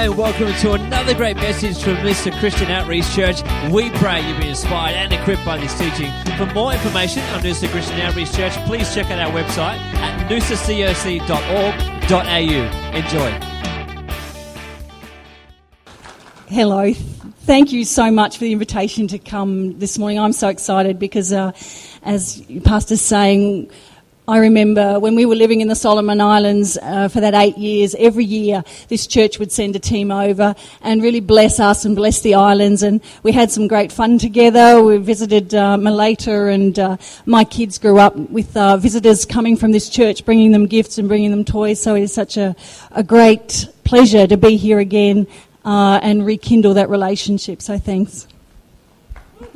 and welcome to another great message from Noosa Christian Outreach Church. We pray you've been inspired and equipped by this teaching. For more information on Noosa Christian Outreach Church, please check out our website at noosacoc.org.au. Enjoy. Hello. Thank you so much for the invitation to come this morning. I'm so excited because, uh, as Pastor's saying, I remember when we were living in the Solomon Islands uh, for that eight years, every year this church would send a team over and really bless us and bless the islands. And we had some great fun together. We visited uh, Malaita, and uh, my kids grew up with uh, visitors coming from this church, bringing them gifts and bringing them toys. So it is such a, a great pleasure to be here again uh, and rekindle that relationship. So thanks.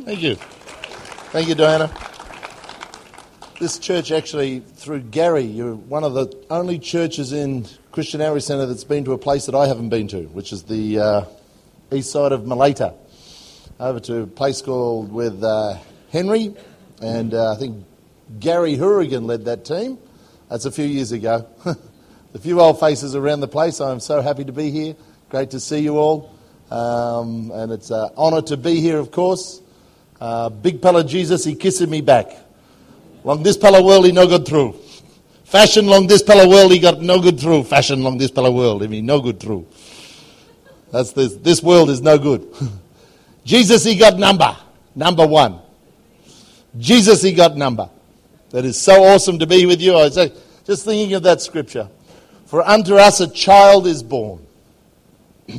Thank you. Thank you, Diana this church actually, through Gary, you're one of the only churches in Christian Outreach Centre that's been to a place that I haven't been to, which is the uh, east side of Malaita, over to a place called with uh, Henry, and uh, I think Gary Hourigan led that team. That's a few years ago. a few old faces around the place. I'm so happy to be here. Great to see you all. Um, and it's an honour to be here, of course. Uh, big fella Jesus, he kissing me back. Long this pala world he no good through. Fashion long this pala world he got no good through. Fashion long this pala world, I mean no good through. That's this this world is no good. Jesus he got number. Number one. Jesus he got number. That is so awesome to be with you. I say just thinking of that scripture. For unto us a child is born.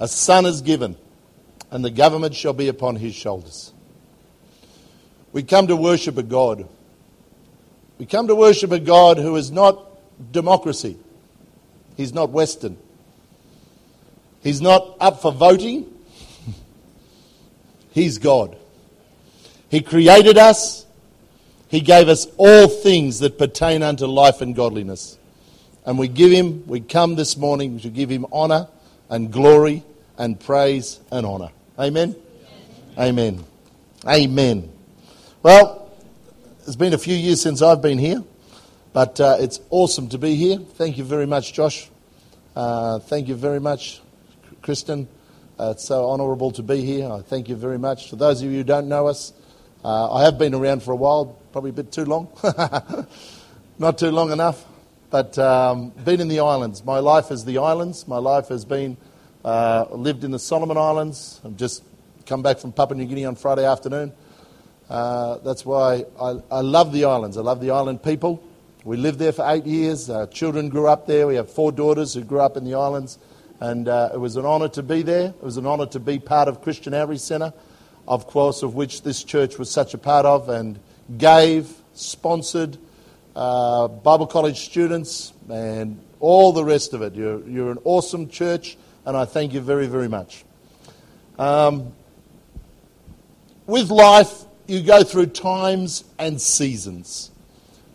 a son is given, and the government shall be upon his shoulders we come to worship a God. We come to worship a God who is not democracy. He's not Western. He's not up for voting. He's God. He created us. He gave us all things that pertain unto life and godliness. And we give him, we come this morning to give him honor and glory and praise and honor. Amen? Amen. Amen. Well, it's been a few years since I've been here, but uh, it's awesome to be here. Thank you very much, Josh. Uh, thank you very much, Kristen. Uh, it's so honourable to be here. I thank you very much. For those of you who don't know us, uh, I have been around for a while, probably a bit too long. Not too long enough, but um, been in the islands. My life is the islands. My life has been uh, lived in the Solomon Islands. I've just come back from Papua New Guinea on Friday afternoon. Uh, that's why I, I, love the islands. I love the island people. We lived there for eight years. Our children grew up there. We have four daughters who grew up in the islands. And uh, it was an honour to be there. It was an honour to be part of Christian Outreach Centre, of course, of which this church was such a part of and gave, sponsored uh, Bible college students and all the rest of it. You're, you're an awesome church, and I thank you very, very much. Um, with life, you go through times and seasons.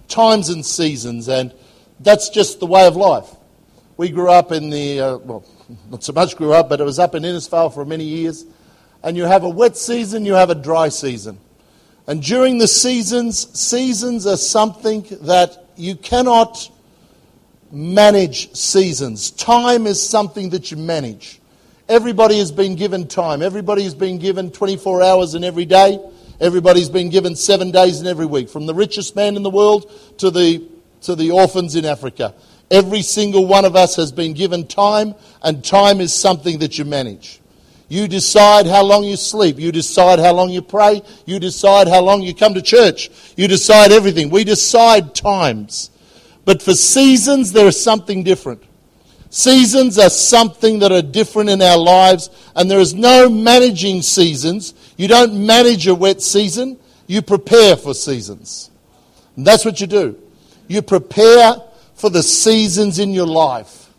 Times and seasons, and that's just the way of life. We grew up in the, uh, well, not so much grew up, but it was up in Innisfail for many years. And you have a wet season, you have a dry season. And during the seasons, seasons are something that you cannot manage seasons. Time is something that you manage. Everybody has been given time. Everybody has been given 24 hours in every day. Everybody's been given seven days in every week, from the richest man in the world to the, to the orphans in Africa. Every single one of us has been given time, and time is something that you manage. You decide how long you sleep. You decide how long you pray. You decide how long you come to church. You decide everything. We decide times. But for seasons, there is something different. Seasons are something that are different in our lives, and there is no managing seasons. You don't manage a wet season, you prepare for seasons. And that's what you do. You prepare for the seasons in your life.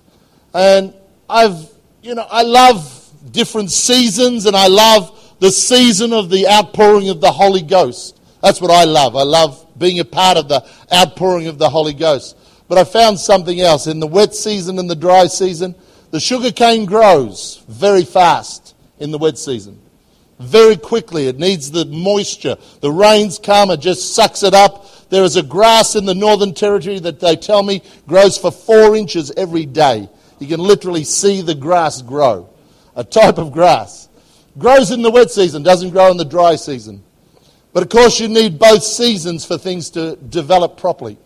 And I've, you know, I love different seasons, and I love the season of the outpouring of the Holy Ghost. That's what I love. I love being a part of the outpouring of the Holy Ghost. But I found something else. In the wet season and the dry season, the sugar cane grows very fast in the wet season. Very quickly. It needs the moisture. The rains come, it just sucks it up. There is a grass in the Northern Territory that they tell me grows for four inches every day. You can literally see the grass grow. A type of grass. Grows in the wet season, doesn't grow in the dry season. But of course, you need both seasons for things to develop properly.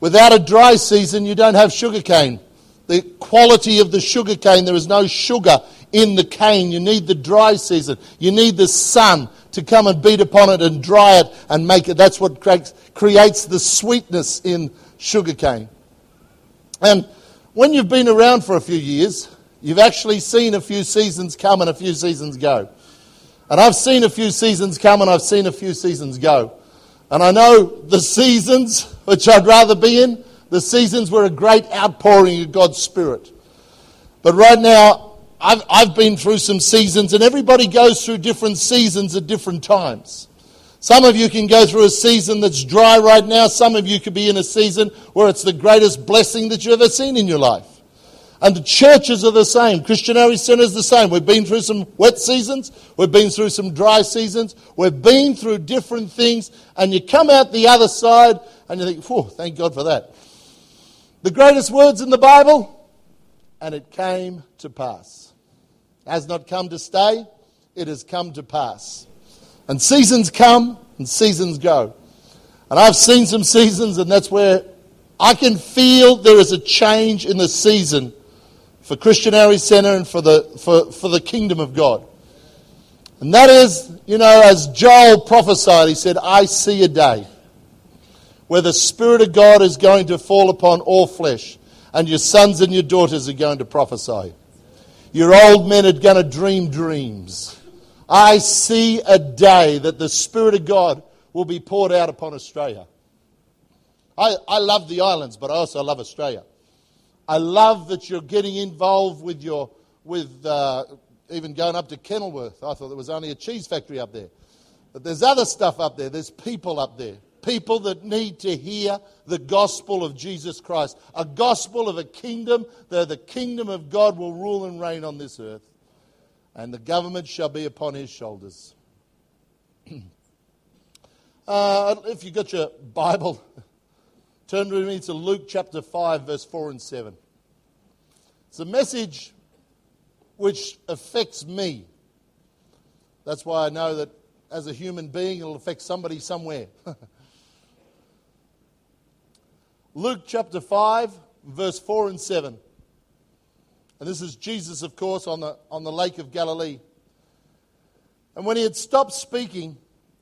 Without a dry season, you don't have sugar cane. The quality of the sugar cane, there is no sugar in the cane. You need the dry season. You need the sun to come and beat upon it and dry it and make it. That's what creates the sweetness in sugar cane. And when you've been around for a few years, you've actually seen a few seasons come and a few seasons go. And I've seen a few seasons come and I've seen a few seasons go. And I know the seasons which I'd rather be in, the seasons were a great outpouring of God's Spirit. But right now, I've, I've been through some seasons, and everybody goes through different seasons at different times. Some of you can go through a season that's dry right now. Some of you could be in a season where it's the greatest blessing that you've ever seen in your life. And the churches are the same. Christian Outreach Centre is the same. We've been through some wet seasons. We've been through some dry seasons. We've been through different things. And you come out the other side and you think, whew, thank God for that. The greatest words in the Bible, and it came to pass. It Has not come to stay, it has come to pass. And seasons come and seasons go. And I've seen some seasons, and that's where I can feel there is a change in the season for Christian Outreach Centre and for the, for, for the kingdom of God. And that is, you know, as Joel prophesied, he said, I see a day where the Spirit of God is going to fall upon all flesh, and your sons and your daughters are going to prophesy. Your old men are going to dream dreams. I see a day that the Spirit of God will be poured out upon Australia. I, I love the islands, but I also love Australia. I love that you're getting involved with your, with uh, even going up to Kenilworth. I thought there was only a cheese factory up there. But there's other stuff up there. There's people up there. People that need to hear the gospel of Jesus Christ. A gospel of a kingdom that the kingdom of God will rule and reign on this earth and the government shall be upon his shoulders. uh, if you've got your Bible, turn with me to Luke chapter 5, verse 4 and 7. It's a message which affects me. That's why I know that as a human being, it'll affect somebody somewhere. Luke chapter 5, verse 4 and 7. And this is Jesus, of course, on the, on the Lake of Galilee. And when he had stopped speaking,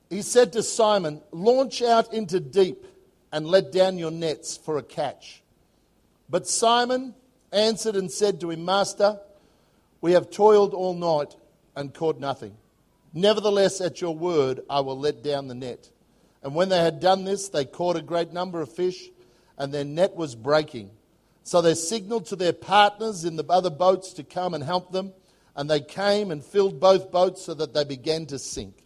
he said to Simon, Launch out into deep and let down your nets for a catch. But Simon answered and said to him, Master, we have toiled all night and caught nothing. Nevertheless, at your word, I will let down the net. And when they had done this, they caught a great number of fish, and their net was breaking. So they signaled to their partners in the other boats to come and help them, and they came and filled both boats so that they began to sink.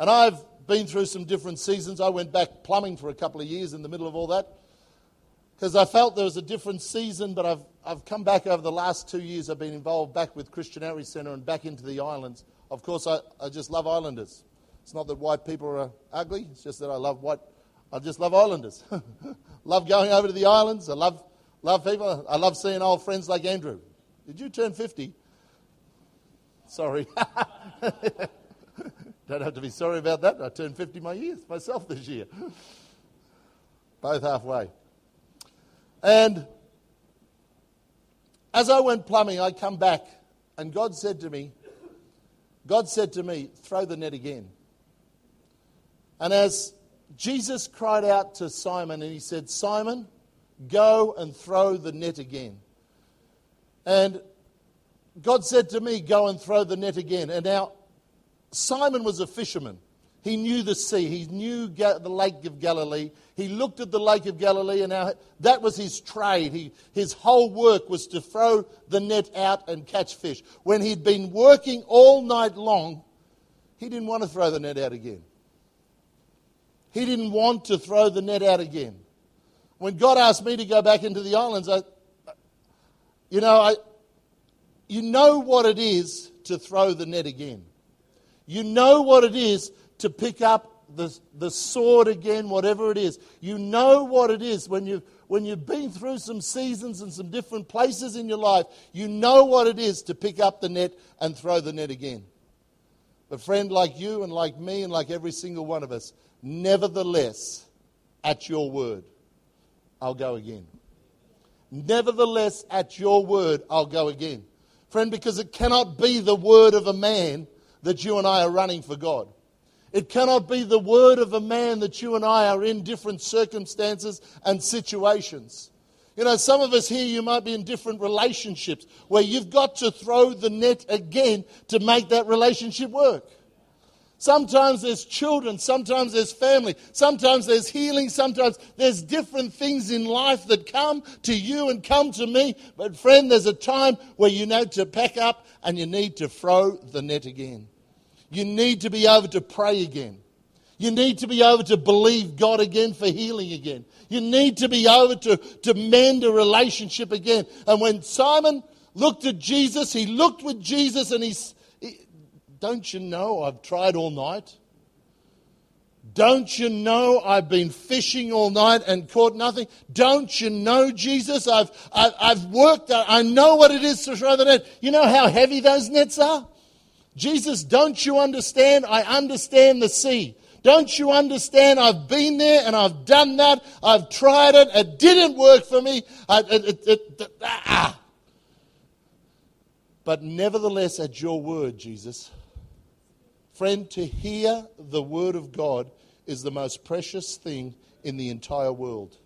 And I've been through some different seasons. I went back plumbing for a couple of years in the middle of all that because I felt there was a different season, but I've, I've come back over the last two years. I've been involved back with Christian Outreach Centre and back into the islands. Of course, I, I just love islanders. It's not that white people are ugly, it's just that I love white. I just love islanders. love going over to the islands. I love Love people. I love seeing old friends like Andrew. Did you turn 50? Sorry. Don't have to be sorry about that. I turned 50 my years myself this year. Both halfway. And as I went plumbing, I come back and God said to me, God said to me, throw the net again. And as Jesus cried out to Simon and he said, Simon, Go and throw the net again. And God said to me, Go and throw the net again. And now, Simon was a fisherman. He knew the sea. He knew the Lake of Galilee. He looked at the Lake of Galilee, and now that was his trade. He, his whole work was to throw the net out and catch fish. When he'd been working all night long, he didn't want to throw the net out again. He didn't want to throw the net out again when God asked me to go back into the islands, I, you know, I, you know what it is to throw the net again. You know what it is to pick up the, the sword again, whatever it is. You know what it is when you when you've been through some seasons and some different places in your life, you know what it is to pick up the net and throw the net again. But, friend, like you and like me and like every single one of us, nevertheless, at your word, I'll go again. Nevertheless, at your word, I'll go again. Friend, because it cannot be the word of a man that you and I are running for God. It cannot be the word of a man that you and I are in different circumstances and situations. You know, some of us here, you might be in different relationships where you've got to throw the net again to make that relationship work. Sometimes there's children, sometimes there's family, sometimes there's healing, sometimes there's different things in life that come to you and come to me. But, friend, there's a time where you need to pack up and you need to throw the net again. You need to be able to pray again. You need to be able to believe God again for healing again. You need to be able to, mend a relationship again. And when Simon looked at Jesus, he looked with Jesus and he's, he, don't you know I've tried all night? Don't you know I've been fishing all night and caught nothing? Don't you know, Jesus? I've, I've, I've worked, I know what it is to throw the net. You know how heavy those nets are? Jesus, don't you understand? I understand the sea. Don't you understand? I've been there and I've done that. I've tried it. It didn't work for me. I, it, it, it, ah. But nevertheless, at your word, Jesus, friend, to hear the word of God is the most precious thing in the entire world.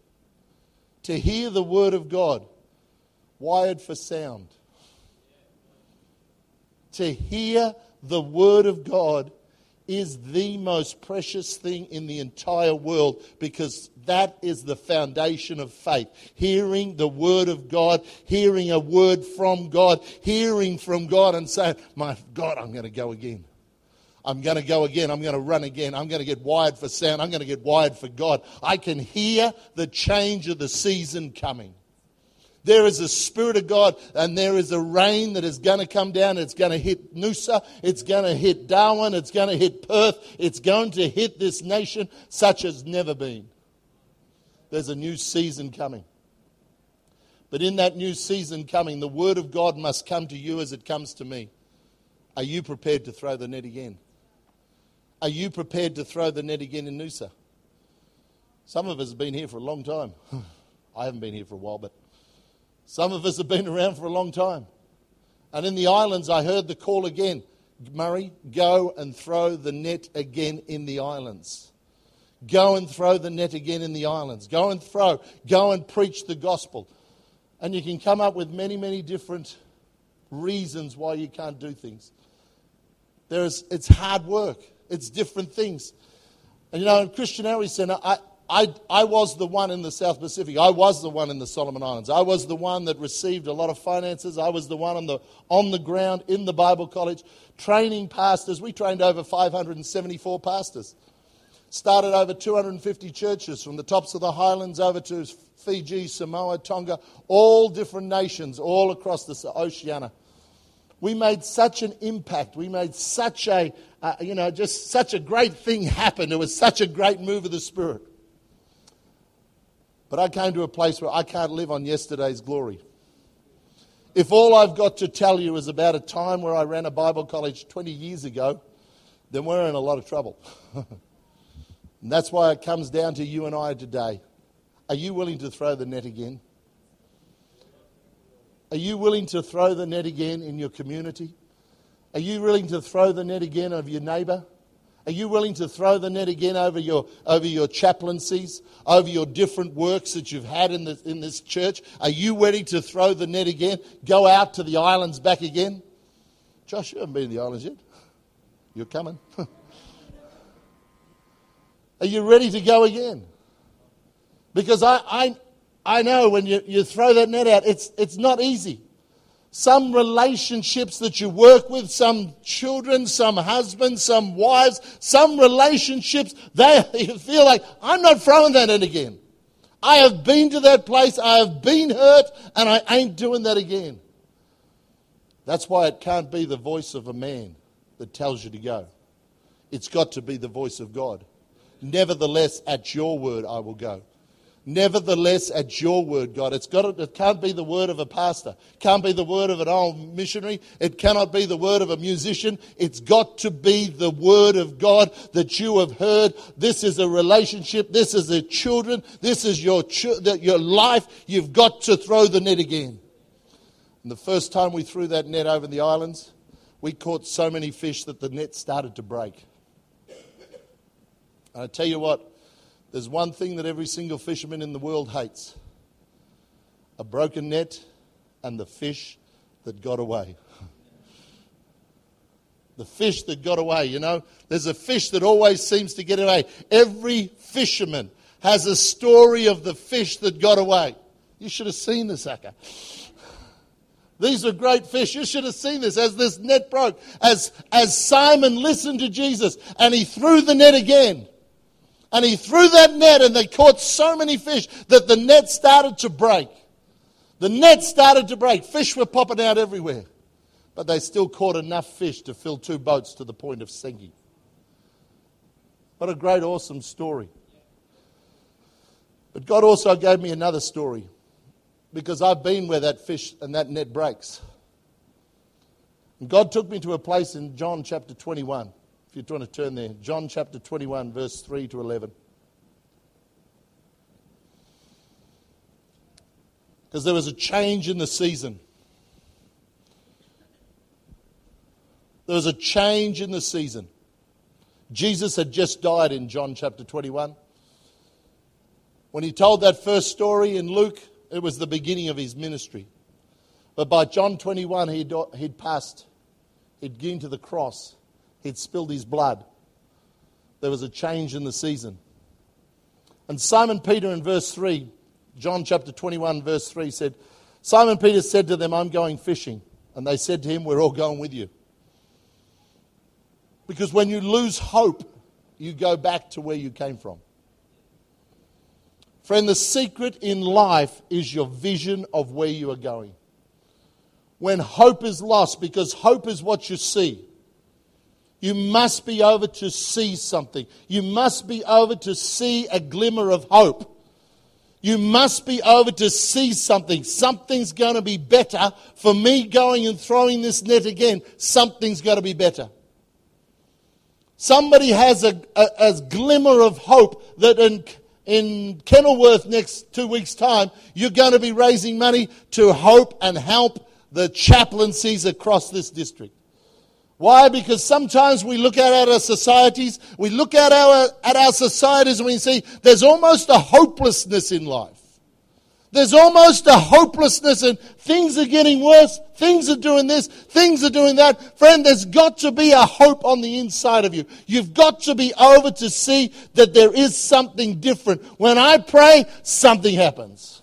To hear the word of God, wired for sound to hear the Word of God is the most precious thing in the entire world because that is the foundation of faith. Hearing the Word of God, hearing a word from God, hearing from God and saying, My God, I'm going to go again. I'm going to go again. I'm going to run again. I'm going to get wired for sound. I'm going to get wired for God. I can hear the change of the season coming. There is a Spirit of God, and there is a rain that is going to come down. It's going to hit Noosa. It's going to hit Darwin. It's going to hit Perth. It's going to hit this nation such as never been. There's a new season coming. But in that new season coming, the Word of God must come to you as it comes to me. Are you prepared to throw the net again? Are you prepared to throw the net again in Noosa? Some of us have been here for a long time. I haven't been here for a while, but some of us have been around for a long time. And in the islands, I heard the call again Murray, go and throw the net again in the islands. Go and throw the net again in the islands. Go and throw, go and preach the gospel. And you can come up with many, many different reasons why you can't do things. There's, it's hard work, it's different things. And you know, in Christian Outreach Centre, I, I, I was the one in the South Pacific. I was the one in the Solomon Islands. I was the one that received a lot of finances. I was the one on the, on the ground in the Bible college training pastors. We trained over 574 pastors. Started over 250 churches from the tops of the highlands over to Fiji, Samoa, Tonga, all different nations, all across the Oceania. We made such an impact. We made such a, uh, you know, just such a great thing happen. It was such a great move of the Spirit. But I came to a place where I can't live on yesterday's glory. If all I've got to tell you is about a time where I ran a Bible college 20 years ago, then we're in a lot of trouble. and that's why it comes down to you and I today. Are you willing to throw the net again? Are you willing to throw the net again in your community? Are you willing to throw the net again of your neighbour? Are you willing to throw the net again over your, over your chaplaincies, over your different works that you've had in, the, in this church? Are you ready to throw the net again? Go out to the islands back again? Josh, you haven't been to the islands yet. You're coming. Are you ready to go again? Because I, I, I know when you, you throw that net out, it's, it's not easy some relationships that you work with, some children, some husbands, some wives, some relationships, they feel like, I'm not throwing that in again. I have been to that place, I have been hurt, and I ain't doing that again. That's why it can't be the voice of a man that tells you to go. It's got to be the voice of God. Nevertheless, at your word I will go. Nevertheless, at your word, God. It's got to, it can't be the word of a pastor. Can't be the word of an old missionary. It cannot be the word of a musician. It's got to be the word of God that you have heard. This is a relationship. This is a children. This is your, your life. You've got to throw the net again. And the first time we threw that net over the islands, we caught so many fish that the net started to break. And I tell you what, there's one thing that every single fisherman in the world hates a broken net and the fish that got away. The fish that got away, you know, there's a fish that always seems to get away. Every fisherman has a story of the fish that got away. You should have seen this, sucker. These are great fish. You should have seen this as this net broke, as, as Simon listened to Jesus and he threw the net again. And he threw that net, and they caught so many fish that the net started to break. The net started to break. Fish were popping out everywhere. But they still caught enough fish to fill two boats to the point of sinking. What a great, awesome story. But God also gave me another story because I've been where that fish and that net breaks. And God took me to a place in John chapter 21. If you want to turn there, John chapter 21, verse 3 to 11. Because there was a change in the season. There was a change in the season. Jesus had just died in John chapter 21. When he told that first story in Luke, it was the beginning of his ministry. But by John 21, he'd, he'd passed, he'd gone to the cross He'd spilled his blood. There was a change in the season. And Simon Peter in verse 3, John chapter 21, verse 3 said, Simon Peter said to them, I'm going fishing. And they said to him, We're all going with you. Because when you lose hope, you go back to where you came from. Friend, the secret in life is your vision of where you are going. When hope is lost, because hope is what you see. You must be over to see something. You must be over to see a glimmer of hope. You must be over to see something. Something's going to be better for me going and throwing this net again. Something's going to be better. Somebody has a, a, a glimmer of hope that in, in Kenilworth next two weeks' time, you're going to be raising money to hope and help the chaplaincies across this district. Why? Because sometimes we look at our societies, we look at our, at our societies and we see there's almost a hopelessness in life. There's almost a hopelessness and things are getting worse, things are doing this, things are doing that. Friend, there's got to be a hope on the inside of you. You've got to be over to see that there is something different. When I pray, something happens.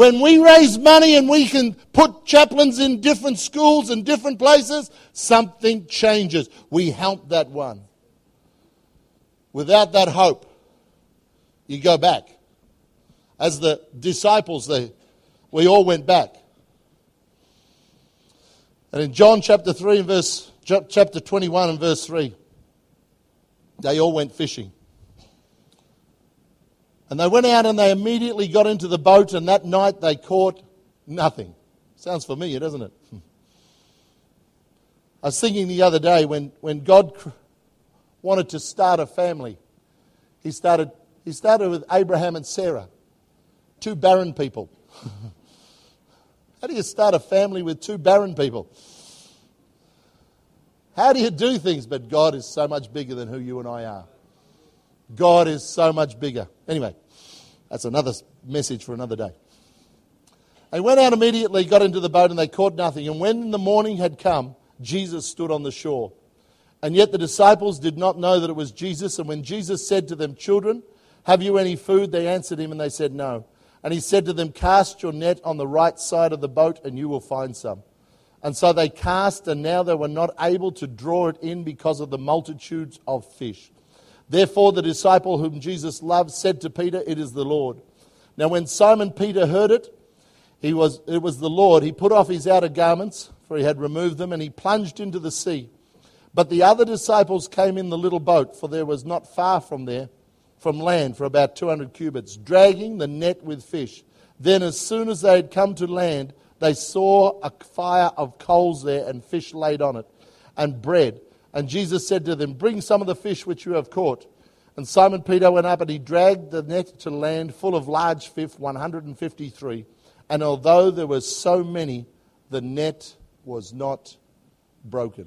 When we raise money and we can put chaplains in different schools and different places, something changes. We help that one. Without that hope, you go back. As the disciples, they, we all went back. And in John chapter 3 and verse, chapter 21 and verse 3, they all went fishing. And they went out and they immediately got into the boat, and that night they caught nothing. Sounds familiar, doesn't it? Hmm. I was thinking the other day when, when God wanted to start a family, he started, he started with Abraham and Sarah, two barren people. How do you start a family with two barren people? How do you do things? But God is so much bigger than who you and I are. God is so much bigger. Anyway, that's another message for another day. They went out immediately, got into the boat, and they caught nothing. And when the morning had come, Jesus stood on the shore. And yet the disciples did not know that it was Jesus. And when Jesus said to them, Children, have you any food? They answered him, and they said, No. And he said to them, Cast your net on the right side of the boat, and you will find some. And so they cast, and now they were not able to draw it in because of the multitudes of fish. Therefore, the disciple whom Jesus loved said to Peter, It is the Lord. Now, when Simon Peter heard it, he was, it was the Lord. He put off his outer garments, for he had removed them, and he plunged into the sea. But the other disciples came in the little boat, for there was not far from there from land for about 200 cubits, dragging the net with fish. Then, as soon as they had come to land, they saw a fire of coals there and fish laid on it, and bread. And Jesus said to them, Bring some of the fish which you have caught. And Simon Peter went up and he dragged the net to land full of large fish, 153. And although there were so many, the net was not broken.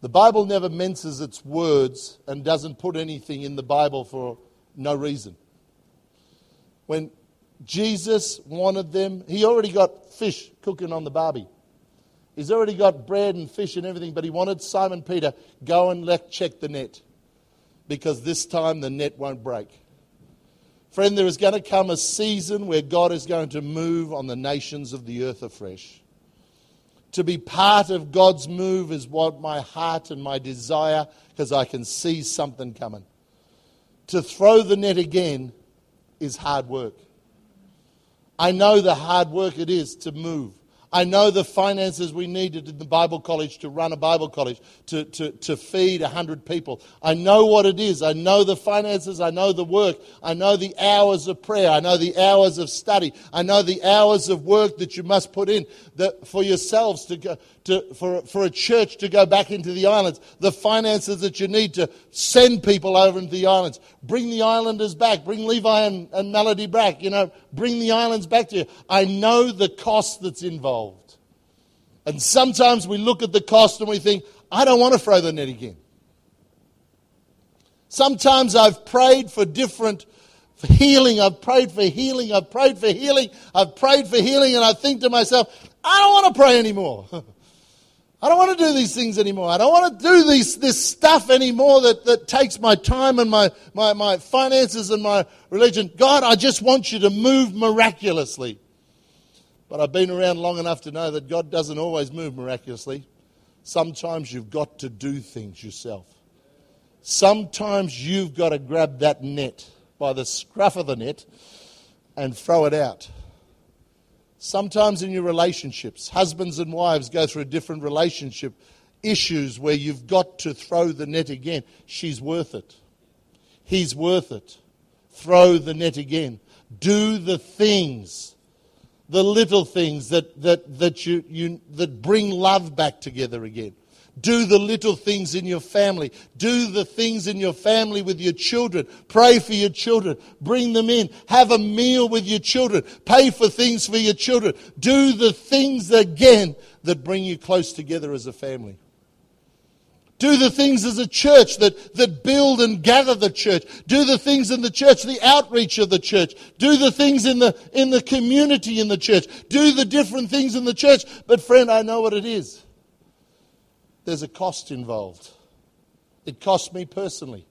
The Bible never minces its words and doesn't put anything in the Bible for no reason. When Jesus wanted them, he already got fish cooking on the barbie. He's already got bread and fish and everything, but he wanted Simon Peter, go and let check the net. Because this time the net won't break. Friend, there is going to come a season where God is going to move on the nations of the earth afresh. To be part of God's move is what my heart and my desire, because I can see something coming. To throw the net again is hard work. I know the hard work it is to move. I know the finances we needed in the Bible college to run a Bible college, to, to, to feed 100 people. I know what it is. I know the finances. I know the work. I know the hours of prayer. I know the hours of study. I know the hours of work that you must put in that for yourselves to go, to, for, for a church to go back into the islands. The finances that you need to send people over into the islands. Bring the islanders back. Bring Levi and, and Melody back. You know, bring the islands back to you. I know the cost that's involved. And sometimes we look at the cost and we think, I don't want to throw the net again. Sometimes I've prayed for different for healing. I've prayed for healing. I've prayed for healing. I've prayed for healing. And I think to myself, I don't want to pray anymore. I don't want to do these things anymore. I don't want to do these, this stuff anymore that, that takes my time and my, my, my finances and my religion. God, I just want you to move miraculously. But I've been around long enough to know that God doesn't always move miraculously. Sometimes you've got to do things yourself. Sometimes you've got to grab that net by the scruff of the net and throw it out. Sometimes in your relationships, husbands and wives go through a different relationship issues where you've got to throw the net again. She's worth it. He's worth it. Throw the net again. Do the things the little things that, that, that, you, you, that bring love back together again. Do the little things in your family. Do the things in your family with your children. Pray for your children. Bring them in. Have a meal with your children. Pay for things for your children. Do the things again that bring you close together as a family. Do the things as a church that, that build and gather the church. Do the things in the church, the outreach of the church. Do the things in the, in the community in the church. Do the different things in the church. But friend, I know what it is. There's a cost involved. It costs me personally.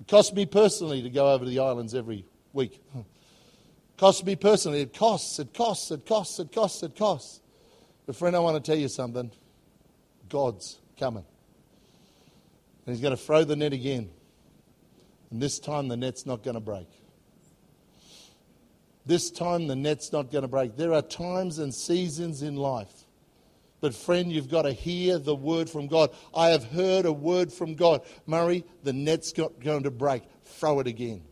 It costs me personally to go over to the islands every week. It costs me personally. It costs, it costs, it costs, it costs, it costs. But friend, I want to tell you something. God's coming. And he's going to throw the net again. And this time the net's not going to break. This time the net's not going to break. There are times and seasons in life. But, friend, you've got to hear the word from God. I have heard a word from God. Murray, the net's not going to break. Throw it again.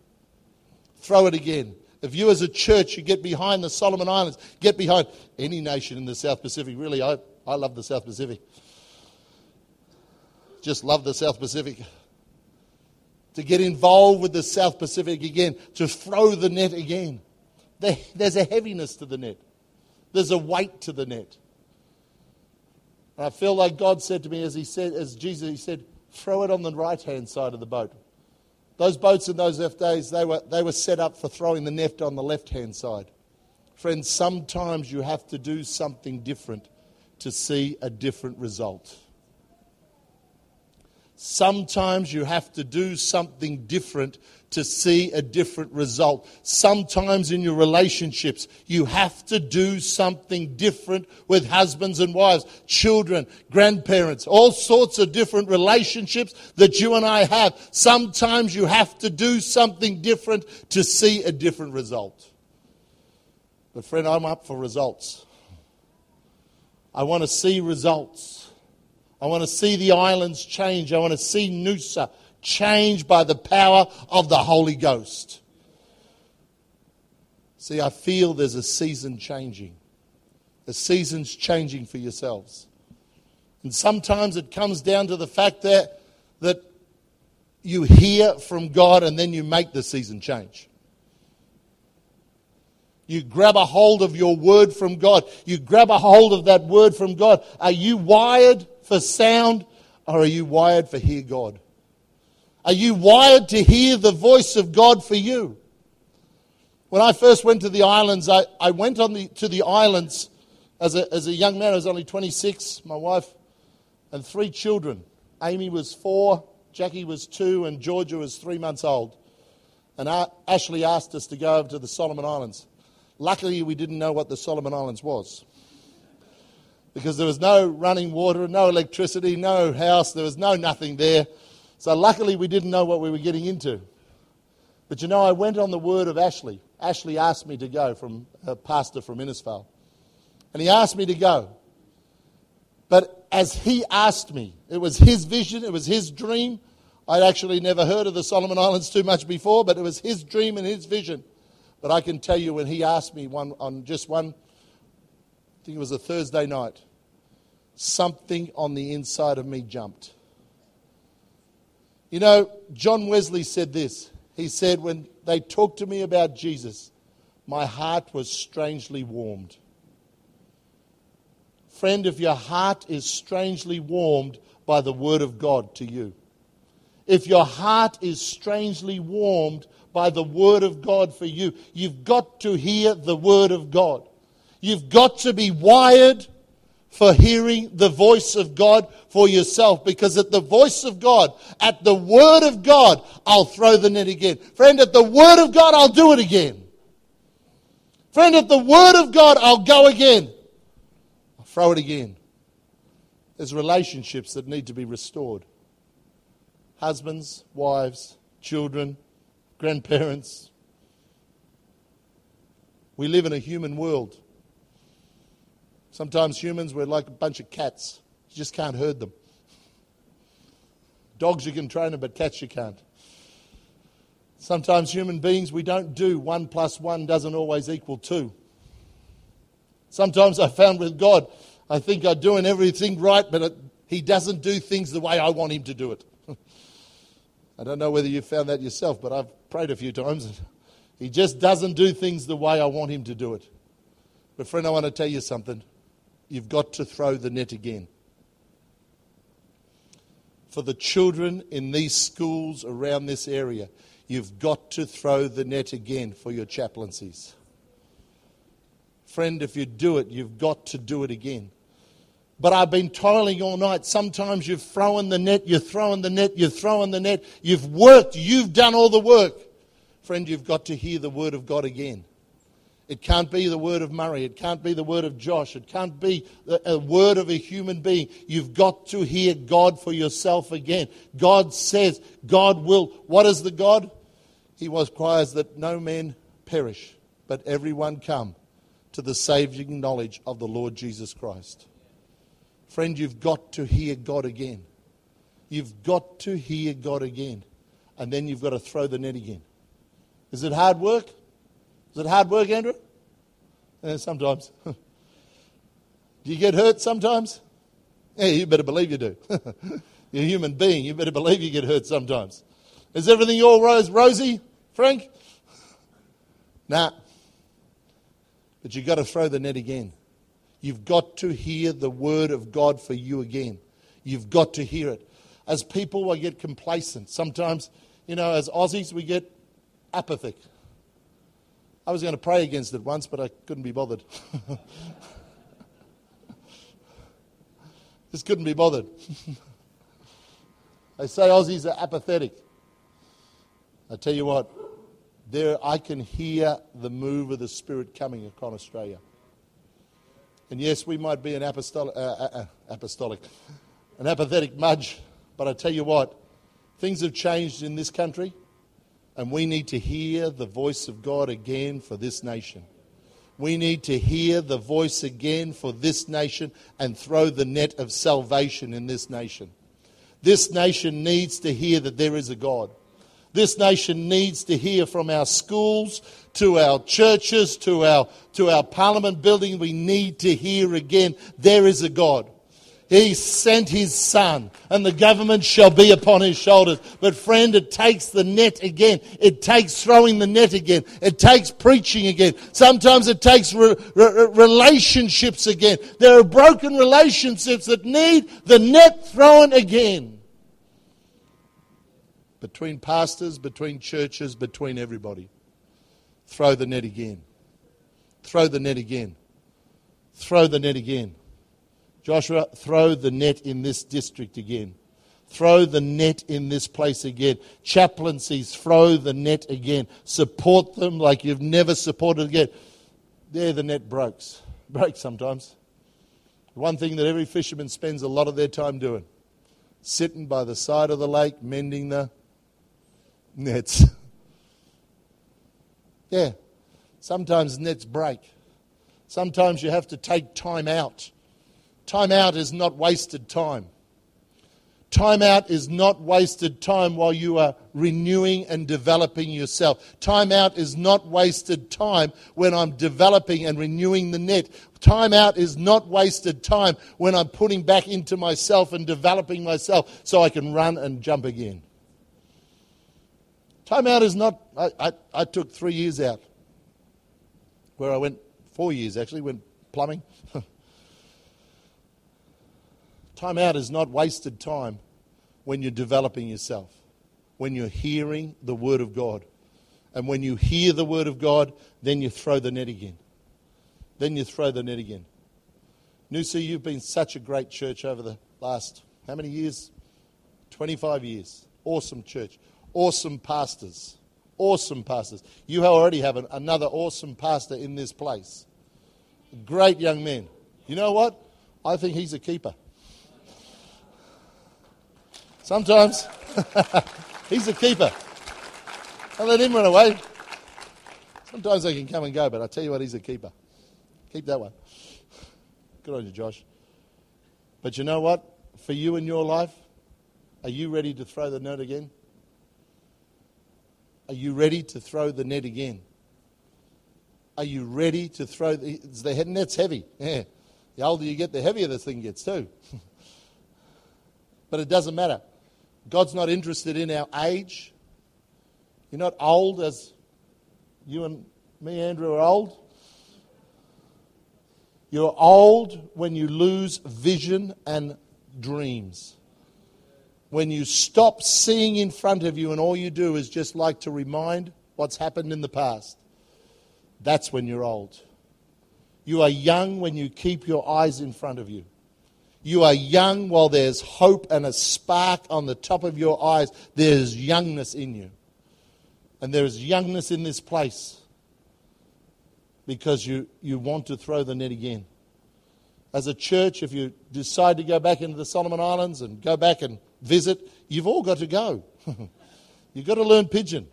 Throw it again. If you as a church, you get behind the Solomon Islands, get behind any nation in the South Pacific. Really, I, I love the South Pacific just love the South Pacific. To get involved with the South Pacific again, to throw the net again. There's a heaviness to the net, there's a weight to the net. And I feel like God said to me, as He said, as Jesus, He said, throw it on the right hand side of the boat. Those boats in those days, they were, they were set up for throwing the net on the left hand side. Friends, sometimes you have to do something different to see a different result. Sometimes you have to do something different to see a different result. Sometimes in your relationships, you have to do something different with husbands and wives, children, grandparents, all sorts of different relationships that you and I have. Sometimes you have to do something different to see a different result. But, friend, I'm up for results. I want to see results. I want to see the islands change. I want to see Noosa changed by the power of the Holy Ghost. See, I feel there's a season changing. The season's changing for yourselves. And sometimes it comes down to the fact that, that you hear from God and then you make the season change. You grab a hold of your word from God. You grab a hold of that word from God. Are you wired for sound or are you wired for hear God? Are you wired to hear the voice of God for you? When I first went to the islands, I, I went on the, to the islands as a, as a young man. I was only 26, my wife and three children. Amy was four, Jackie was two, and Georgia was three months old. And Ashley asked us to go over to the Solomon Islands. Luckily, we didn't know what the Solomon Islands was. Because there was no running water, no electricity, no house, there was no nothing there. So luckily, we didn't know what we were getting into. But you know, I went on the word of Ashley. Ashley asked me to go from a pastor from Innisfail. And he asked me to go. But as he asked me, it was his vision, it was his dream. I'd actually never heard of the Solomon Islands too much before, but it was his dream and his vision. But I can tell you when he asked me one, on just one, I think it was a Thursday night, something on the inside of me jumped. You know, John Wesley said this. He said, When they talked to me about Jesus, my heart was strangely warmed. Friend, if your heart is strangely warmed by the Word of God to you, if your heart is strangely warmed by the Word of God for you, you've got to hear the Word of God. You've got to be wired for hearing the voice of God for yourself because at the voice of God, at the word of God, I'll throw the net again. Friend, at the word of God, I'll do it again. Friend, at the word of God, I'll go again. I'll throw it again. There's relationships that need to be restored. Husbands, wives, children, grandparents. We live in a human world. Sometimes humans, we're like a bunch of cats. You just can't herd them. Dogs, you can train them, but cats, you can't. Sometimes human beings, we don't do one plus one doesn't always equal two. Sometimes I found with God, I think I'm doing everything right, but it, He doesn't do things the way I want Him to do it. I don't know whether you found that yourself, but I've prayed a few times. He just doesn't do things the way I want Him to do it. But, friend, I want to tell you something you've got to throw the net again. For the children in these schools around this area, you've got to throw the net again for your chaplaincies. Friend, if you do it, you've got to do it again. But I've been toiling all night. Sometimes you've thrown the net, you're throwing the net, you're throwing the net. You've worked, you've done all the work. Friend, you've got to hear the word of God again. It can't be the word of Murray. It can't be the word of Josh. It can't be a word of a human being. You've got to hear God for yourself again. God says, God will. What is the God? He requires that no man perish, but everyone come to the saving knowledge of the Lord Jesus Christ. Friend, you've got to hear God again. You've got to hear God again. And then you've got to throw the net again. Is it hard work? Is it hard work, Andrew? Yeah, sometimes. do you get hurt sometimes? Yeah, you better believe you do. You're a human being. You better believe you get hurt sometimes. Is everything all rose rosy, Frank? Nah. But you've got to throw the net again. You've got to hear the word of God for you again. You've got to hear it. As people, I get complacent. Sometimes, you know, as Aussies, we get apathic. I was going to pray against it once, but I couldn't be bothered. Just couldn't be bothered. they say Aussies are apathetic. I tell you what, there I can hear the move of the Spirit coming across Australia. And yes, we might be an apostolic, uh, uh, uh, apostolic, an apathetic mudge, but I tell you what, things have changed in this country. And we need to hear the voice of God again for this nation. We need to hear the voice again for this nation and throw the net of salvation in this nation. This nation needs to hear that there is a God. This nation needs to hear from our schools to our churches to our, to our parliament building. We need to hear again there is a God. He sent his son, and the government shall be upon his shoulders. But, friend, it takes the net again. It takes throwing the net again. It takes preaching again. Sometimes it takes re- re- relationships again. There are broken relationships that need the net thrown again. Between pastors, between churches, between everybody. Throw the net again. Throw the net again. Throw the net again. Joshua, throw the net in this district again. Throw the net in this place again. Chaplaincies, throw the net again. Support them like you've never supported again. There, the net breaks. Breaks sometimes. One thing that every fisherman spends a lot of their time doing sitting by the side of the lake, mending the nets. yeah. Sometimes nets break. Sometimes you have to take time out Time out is not wasted time. Time out is not wasted time while you are renewing and developing yourself. Time out is not wasted time when I'm developing and renewing the net. Time out is not wasted time when I'm putting back into myself and developing myself so I can run and jump again. Time out is not, I, I, I took three years out where I went, four years actually, went plumbing. Time out is not wasted time when you're developing yourself, when you're hearing the Word of God. And when you hear the Word of God, then you throw the net again. Then you throw the net again. Noosa, you've been such a great church over the last, how many years? 25 years. Awesome church. Awesome pastors. Awesome pastors. You already have an, another awesome pastor in this place. Great young man. You know what? I think he's a keeper. Sometimes he's a keeper. I let him run away. Sometimes they can come and go, but I tell you what, he's a keeper. Keep that one. Good on you, Josh. But you know what? For you in your life, are you ready to throw the net again? Are you ready to throw the net again? Are you ready to throw the, the net's heavy? Yeah. The older you get, the heavier the thing gets too. but it doesn't matter. God's not interested in our age. You're not old as you and me, Andrew, are old. You're old when you lose vision and dreams. When you stop seeing in front of you and all you do is just like to remind what's happened in the past. That's when you're old. You are young when you keep your eyes in front of you. You are young while there's hope and a spark on the top of your eyes. There's youngness in you. And there is youngness in this place because you, you want to throw the net again. As a church, if you decide to go back into the Solomon Islands and go back and visit, you've all got to go. you've got to learn pidgin.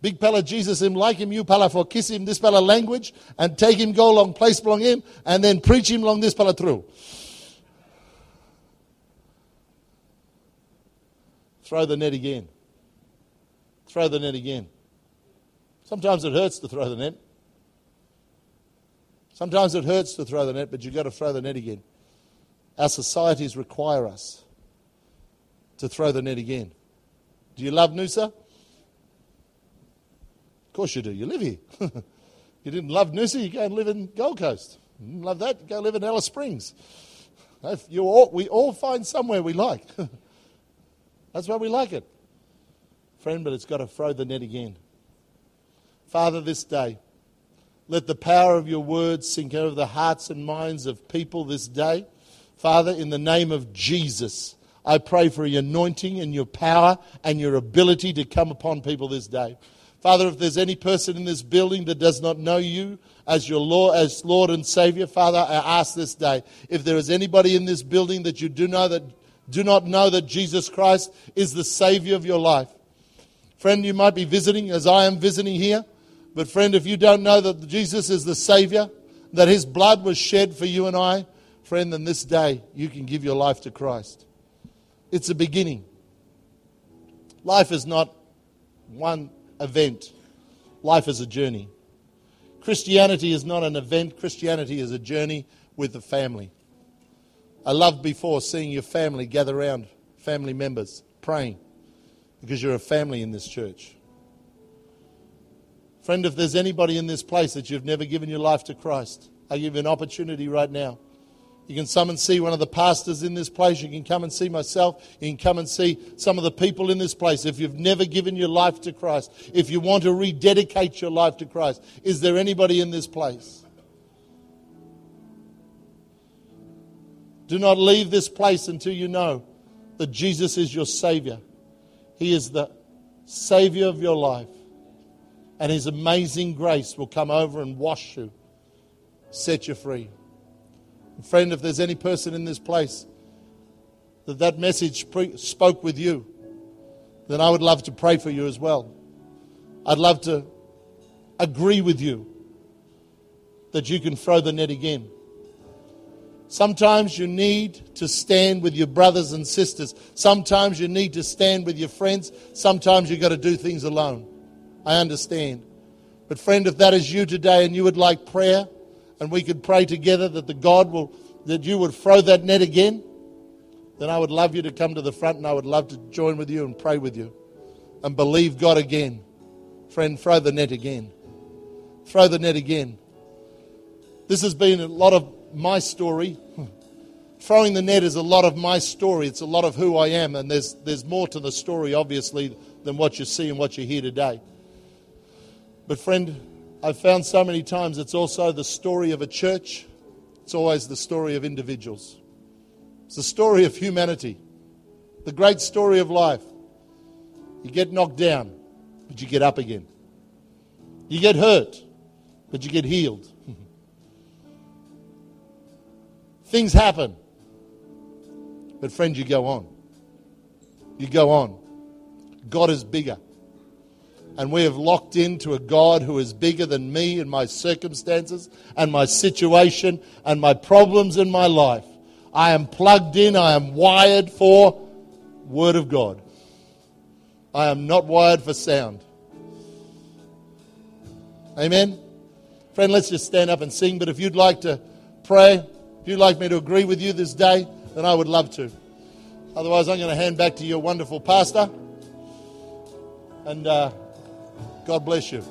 Big pala Jesus him, like him, you pala for kiss him, this pala language, and take him, go along place belong him, and then preach him along this pala through. Throw the net again. Throw the net again. Sometimes it hurts to throw the net. Sometimes it hurts to throw the net, but you've got to throw the net again. Our societies require us to throw the net again. Do you love Noosa? Of course you do. You live here. you didn't love Noosa, you go and live in Gold Coast. Love that, you go live in Alice Springs. We all find somewhere we like. That's why we like it. Friend, but it's got to throw the net again. Father, this day, let the power of your words sink over the hearts and minds of people this day. Father, in the name of Jesus, I pray for your anointing and your power and your ability to come upon people this day. Father, if there's any person in this building that does not know you as your Lord, as Lord and Savior, Father, I ask this day, if there is anybody in this building that you do know that do not know that Jesus Christ is the Savior of your life. Friend, you might be visiting as I am visiting here, but friend, if you don't know that Jesus is the Savior, that His blood was shed for you and I, friend, then this day you can give your life to Christ. It's a beginning. Life is not one event, life is a journey. Christianity is not an event, Christianity is a journey with the family. I loved before seeing your family gather around, family members, praying, because you're a family in this church. Friend, if there's anybody in this place that you've never given your life to Christ, I give you an opportunity right now. You can come and see one of the pastors in this place. You can come and see myself. You can come and see some of the people in this place. If you've never given your life to Christ, if you want to rededicate your life to Christ, is there anybody in this place? Do not leave this place until you know that Jesus is your Savior. He is the Savior of your life. And His amazing grace will come over and wash you, set you free. Friend, if there's any person in this place that that message pre- spoke with you, then I would love to pray for you as well. I'd love to agree with you that you can throw the net again. Sometimes you need to stand with your brothers and sisters. Sometimes you need to stand with your friends. Sometimes you've got to do things alone. I understand. But, friend, if that is you today and you would like prayer, and we could pray together that the God will, that you would throw that net again, then I would love you to come to the front and I would love to join with you and pray with you and believe God again. Friend, throw the net again. Throw the net again. This has been a lot of my story. Throwing the net is a lot of my story. It's a lot of who I am, and there's, there's more to the story, obviously, than what you see and what you hear today. But, friend, I've found so many times it's also the story of a church, it's always the story of individuals. It's the story of humanity, the great story of life. You get knocked down, but you get up again. You get hurt, but you get healed. Things happen, but friend, you go on. You go on. God is bigger and we have locked into a God who is bigger than me and my circumstances and my situation and my problems in my life. I am plugged in, I am wired for Word of God. I am not wired for sound. Amen? Friend, let's just stand up and sing. But if you'd like to pray, you'd like me to agree with you this day, then I would love to. Otherwise, I'm going to hand back to your wonderful pastor. And. Uh, God bless you.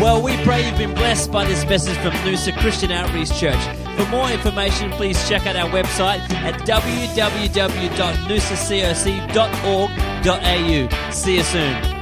Well, we pray you've been blessed by this message from Noosa Christian Outreach Church. For more information, please check out our website at www.noosacoc.org.au. See you soon.